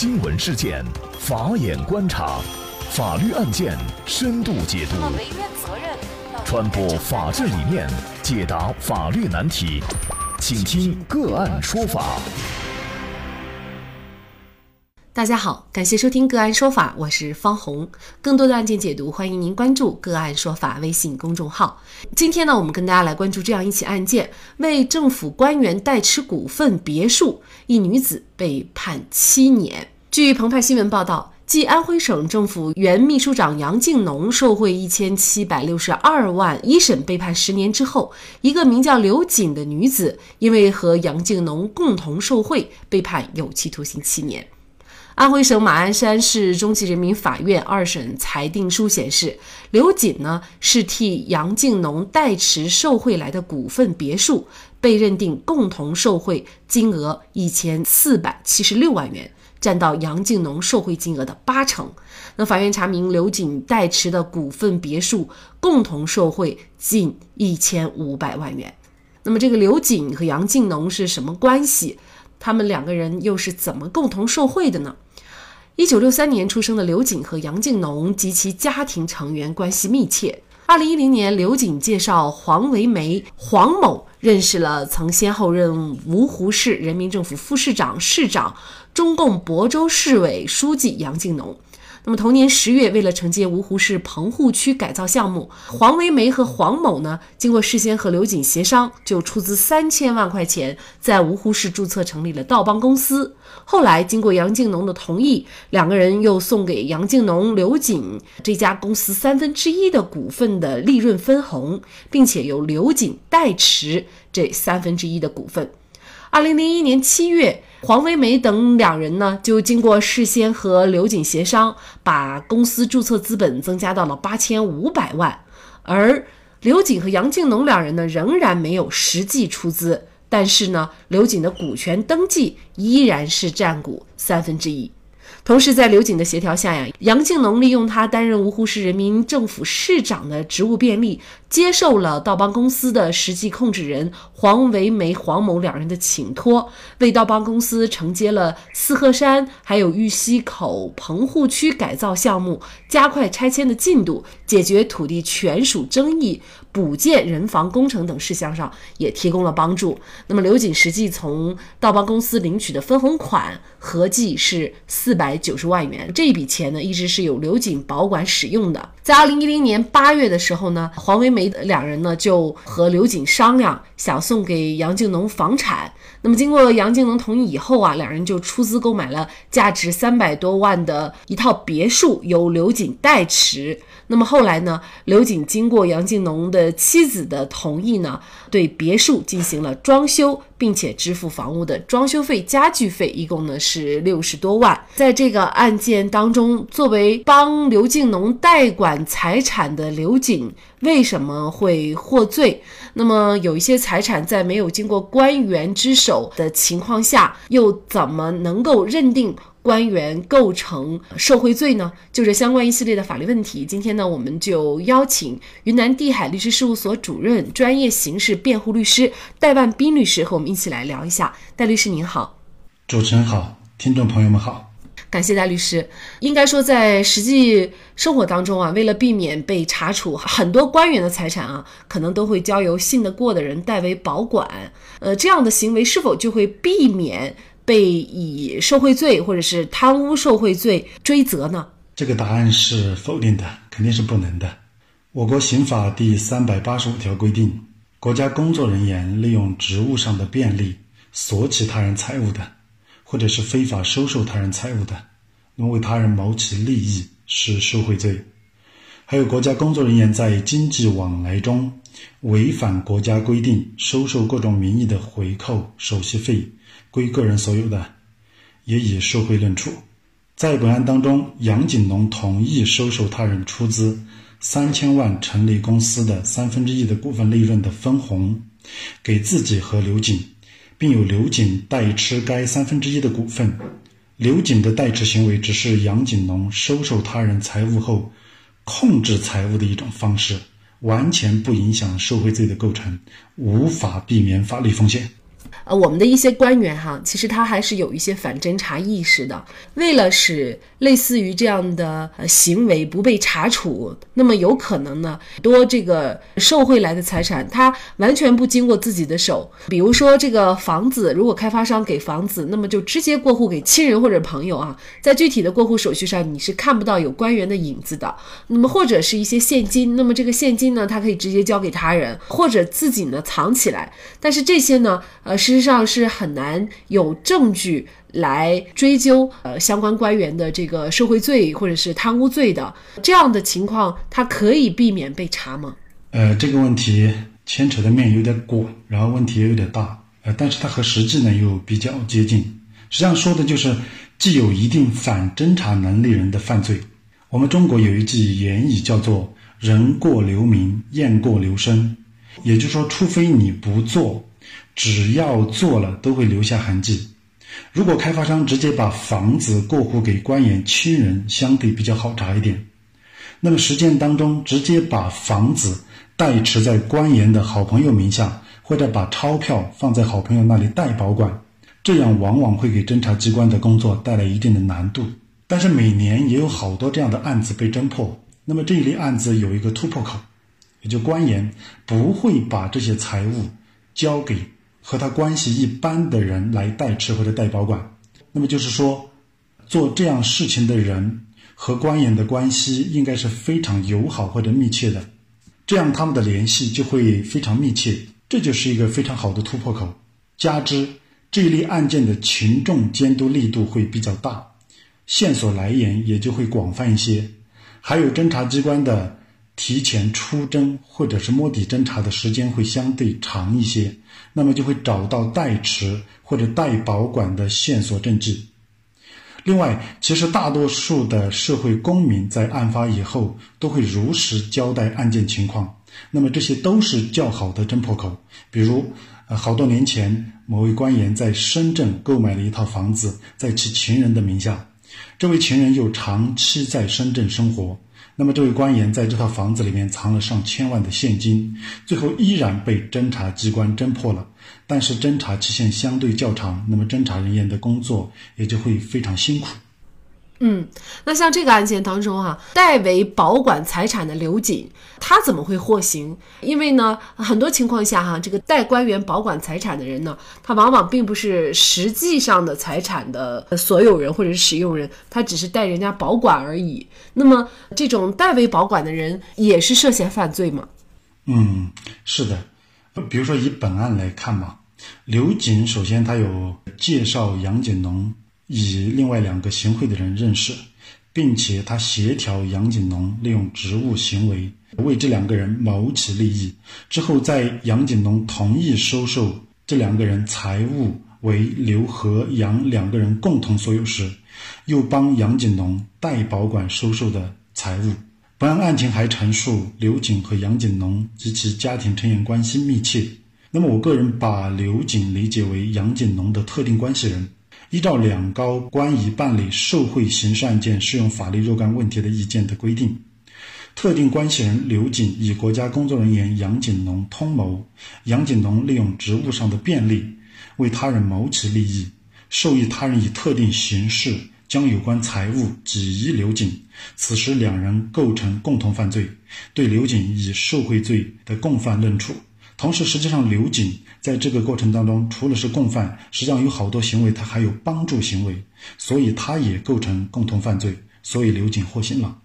新闻事件，法眼观察，法律案件深度解读，责任传播法治理念，解答法律难题，请听个案说法。大家好，感谢收听个案说法，我是方红。更多的案件解读，欢迎您关注个案说法微信公众号。今天呢，我们跟大家来关注这样一起案件：为政府官员代持股份别墅，一女子被判七年。据澎湃新闻报道，继安徽省政府原秘书长杨敬农受贿一千七百六十二万，一审被判十年之后，一个名叫刘瑾的女子，因为和杨敬农共同受贿，被判有期徒刑七年。安徽省马鞍山市中级人民法院二审裁定书显示，刘瑾呢是替杨敬农代持受贿来的股份别墅，被认定共同受贿金额一千四百七十六万元，占到杨敬农受贿金额的八成。那法院查明，刘瑾代持的股份别墅共同受贿近一千五百万元。那么，这个刘瑾和杨敬农是什么关系？他们两个人又是怎么共同受贿的呢？一九六三年出生的刘瑾和杨敬农及其家庭成员关系密切。二零一零年，刘瑾介绍黄维梅、黄某认识了曾先后任芜湖市人民政府副市长、市长、中共亳州市委书记杨敬农。那么同年十月，为了承接芜湖市棚户区改造项目，黄维梅和黄某呢，经过事先和刘瑾协商，就出资三千万块钱，在芜湖市注册成立了道邦公司。后来经过杨敬农的同意，两个人又送给杨敬农、刘瑾这家公司三分之一的股份的利润分红，并且由刘瑾代持这三分之一的股份。二零零一年七月，黄维梅等两人呢，就经过事先和刘瑾协商，把公司注册资本增加到了八千五百万。而刘瑾和杨敬农两人呢，仍然没有实际出资，但是呢，刘瑾的股权登记依然是占股三分之一。同时，在刘瑾的协调下呀，杨敬农利用他担任芜湖市人民政府市长的职务便利，接受了道邦公司的实际控制人黄维梅、黄某两人的请托，为道邦公司承接了四鹤山还有玉溪口棚户区改造项目，加快拆迁的进度，解决土地权属争议。补建人防工程等事项上也提供了帮助。那么刘瑾实际从道邦公司领取的分红款合计是四百九十万元，这笔钱呢一直是由刘瑾保管使用的。在二零一零年八月的时候呢，黄维梅两人呢就和刘瑾商量，想送给杨敬农房产。那么经过杨敬农同意以后啊，两人就出资购买了价值三百多万的一套别墅，由刘瑾代持。那么后来呢？刘瑾经过杨敬农的妻子的同意呢，对别墅进行了装修，并且支付房屋的装修费、家具费，一共呢是六十多万。在这个案件当中，作为帮刘敬农代管财产的刘瑾为什么会获罪？那么有一些财产在没有经过官员之手的情况下，又怎么能够认定？官员构成受贿罪呢？就这相关一系列的法律问题，今天呢，我们就邀请云南地海律师事务所主任、专业刑事辩护律师戴万斌律师和我们一起来聊一下。戴律师您好，主持人好，听众朋友们好，感谢戴律师。应该说，在实际生活当中啊，为了避免被查处，很多官员的财产啊，可能都会交由信得过的人代为保管。呃，这样的行为是否就会避免？被以受贿罪或者是贪污受贿罪追责呢？这个答案是否定的，肯定是不能的。我国刑法第三百八十五条规定，国家工作人员利用职务上的便利索取他人财物的，或者是非法收受他人财物的，能为他人谋取利益是受贿罪。还有国家工作人员在经济往来中违反国家规定，收受各种名义的回扣、手续费。归个人所有的，也以受贿论处。在本案当中，杨景龙同意收受他人出资三千万成立公司的三分之一的股份利润的分红，给自己和刘瑾，并由刘瑾代持该三分之一的股份。刘瑾的代持行为只是杨锦龙收受他人财物后控制财物的一种方式，完全不影响受贿罪的构成，无法避免法律风险。呃，我们的一些官员哈，其实他还是有一些反侦查意识的。为了使类似于这样的呃行为不被查处，那么有可能呢，多这个受贿来的财产，他完全不经过自己的手。比如说这个房子，如果开发商给房子，那么就直接过户给亲人或者朋友啊，在具体的过户手续上你是看不到有官员的影子的。那么或者是一些现金，那么这个现金呢，他可以直接交给他人，或者自己呢藏起来。但是这些呢，呃，事实上是很难有证据来追究呃相关官员的这个受贿罪或者是贪污罪的这样的情况，它可以避免被查吗？呃，这个问题牵扯的面有点广，然后问题也有点大，呃，但是它和实际呢又比较接近。实际上说的就是既有一定反侦查能力人的犯罪。我们中国有一句谚语叫做“人过留名，雁过留声”，也就是说，除非你不做。只要做了，都会留下痕迹。如果开发商直接把房子过户给官员亲人，相对比较好查一点。那么实践当中，直接把房子代持在官员的好朋友名下，或者把钞票放在好朋友那里代保管，这样往往会给侦查机关的工作带来一定的难度。但是每年也有好多这样的案子被侦破。那么这一类案子有一个突破口，也就官员不会把这些财物交给。和他关系一般的人来代持或者代保管，那么就是说，做这样事情的人和官员的关系应该是非常友好或者密切的，这样他们的联系就会非常密切，这就是一个非常好的突破口。加之这一类案件的群众监督力度会比较大，线索来源也就会广泛一些，还有侦查机关的。提前出侦或者是摸底侦查的时间会相对长一些，那么就会找到代持或者代保管的线索证据。另外，其实大多数的社会公民在案发以后都会如实交代案件情况，那么这些都是较好的侦破口。比如，呃，好多年前某位官员在深圳购买了一套房子，在其情人的名下，这位情人又长期在深圳生活。那么，这位官员在这套房子里面藏了上千万的现金，最后依然被侦查机关侦破了。但是，侦查期限相对较长，那么侦查人员的工作也就会非常辛苦。嗯，那像这个案件当中啊，代为保管财产的刘瑾，他怎么会获刑？因为呢，很多情况下哈，这个代官员保管财产的人呢，他往往并不是实际上的财产的所有人或者是使用人，他只是代人家保管而已。那么，这种代为保管的人也是涉嫌犯罪吗？嗯，是的。比如说以本案来看嘛，刘瑾首先他有介绍杨锦龙。以另外两个行贿的人认识，并且他协调杨锦龙利用职务行为为这两个人谋取利益。之后，在杨锦龙同意收受这两个人财物为刘和杨两个人共同所有时，又帮杨锦龙代保管收受的财物。本案案情还陈述刘瑾和杨锦龙及其家庭成员关系密切。那么，我个人把刘瑾理解为杨锦龙的特定关系人。依照两高关于办理受贿刑事案件适用法律若干问题的意见的规定，特定关系人刘瑾与国家工作人员杨锦龙通谋，杨锦龙利用职务上的便利为他人谋取利益，授意他人以特定形式将有关财物给予刘瑾，此时两人构成共同犯罪，对刘瑾以受贿罪的共犯论处。同时，实际上刘瑾在这个过程当中，除了是共犯，实际上有好多行为他还有帮助行为，所以他也构成共同犯罪，所以刘瑾获刑了。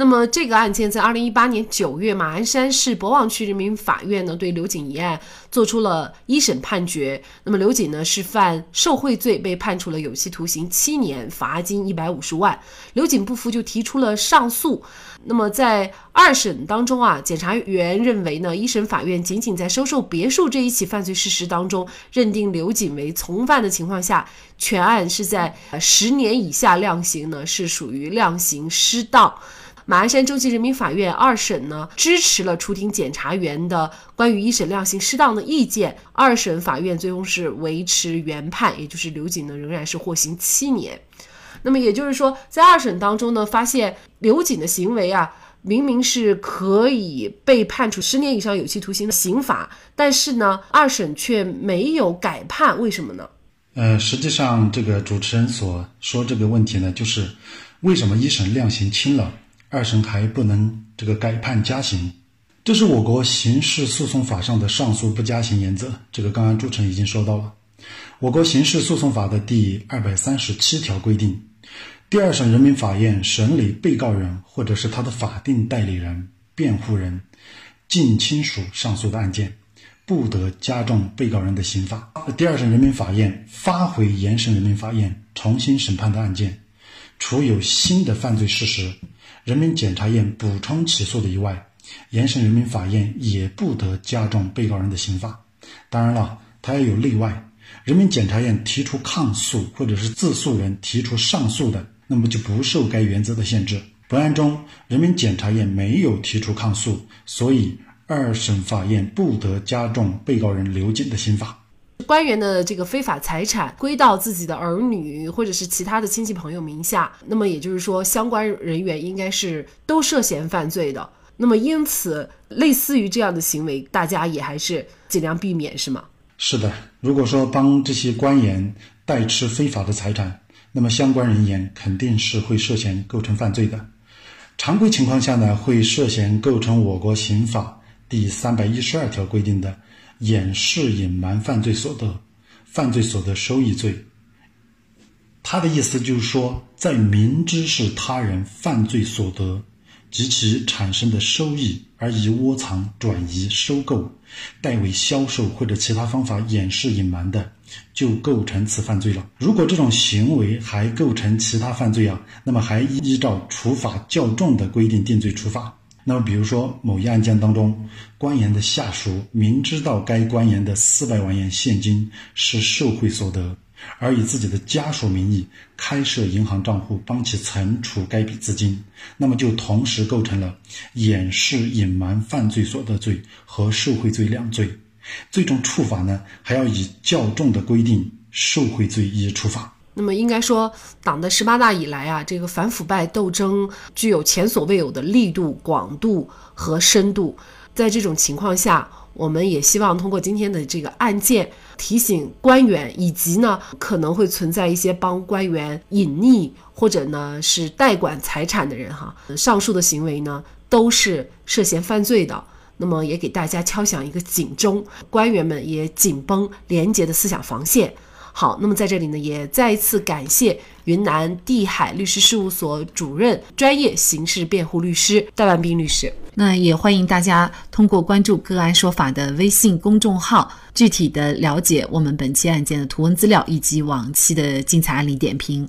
那么这个案件在二零一八年九月，马鞍山市博望区人民法院呢对刘瑾一案作出了一审判决。那么刘瑾呢是犯受贿罪，被判处了有期徒刑七年，罚金一百五十万。刘瑾不服就提出了上诉。那么在二审当中啊，检察员认为呢，一审法院仅仅在收受别墅这一起犯罪事实当中认定刘瑾为从犯的情况下，全案是在十年以下量刑呢，是属于量刑失当。马鞍山中级人民法院二审呢支持了出庭检察员的关于一审量刑适当的意见，二审法院最终是维持原判，也就是刘瑾呢仍然是获刑七年。那么也就是说，在二审当中呢，发现刘瑾的行为啊明明是可以被判处十年以上有期徒刑的刑罚，但是呢，二审却没有改判，为什么呢？呃，实际上这个主持人所说这个问题呢，就是为什么一审量刑轻了，二审还不能这个改判加刑？这是我国刑事诉讼法上的上诉不加刑原则。这个刚刚朱晨已经说到了，我国刑事诉讼法的第二百三十七条规定。第二审人民法院审理被告人或者是他的法定代理人、辩护人、近亲属上诉的案件，不得加重被告人的刑罚。第二审人民法院发回原审人民法院重新审判的案件，除有新的犯罪事实，人民检察院补充起诉的以外，原审人民法院也不得加重被告人的刑罚。当然了，它也有例外，人民检察院提出抗诉或者是自诉人提出上诉的。那么就不受该原则的限制。本案中，人民检察院没有提出抗诉，所以二审法院不得加重被告人刘金的刑罚。官员的这个非法财产归到自己的儿女或者是其他的亲戚朋友名下，那么也就是说，相关人员应该是都涉嫌犯罪的。那么因此，类似于这样的行为，大家也还是尽量避免，是吗？是的。如果说帮这些官员代持非法的财产，那么相关人员肯定是会涉嫌构成犯罪的。常规情况下呢，会涉嫌构成我国刑法第三百一十二条规定的掩饰隐瞒犯罪所得、犯罪所得收益罪。他的意思就是说，在明知是他人犯罪所得。及其产生的收益而以窝藏、转移、收购、代为销售或者其他方法掩饰、隐瞒的，就构成此犯罪了。如果这种行为还构成其他犯罪啊，那么还依照处罚较重的规定定罪处罚。那么，比如说某一案件当中，官员的下属明知道该官员的四百万元现金是受贿所得。而以自己的家属名义开设银行账户，帮其存储该笔资金，那么就同时构成了掩饰、隐瞒犯罪所得罪和受贿罪两罪。最终处罚呢，还要以较重的规定受贿罪一处罚。那么应该说，党的十八大以来啊，这个反腐败斗争具有前所未有的力度、广度和深度。在这种情况下，我们也希望通过今天的这个案件。提醒官员，以及呢可能会存在一些帮官员隐匿或者呢是代管财产的人哈，上述的行为呢都是涉嫌犯罪的。那么也给大家敲响一个警钟，官员们也紧绷廉洁的思想防线。好，那么在这里呢，也再一次感谢云南地海律师事务所主任、专业刑事辩护律师戴万斌律师。那也欢迎大家通过关注“个案说法”的微信公众号，具体的了解我们本期案件的图文资料以及往期的精彩案例点评。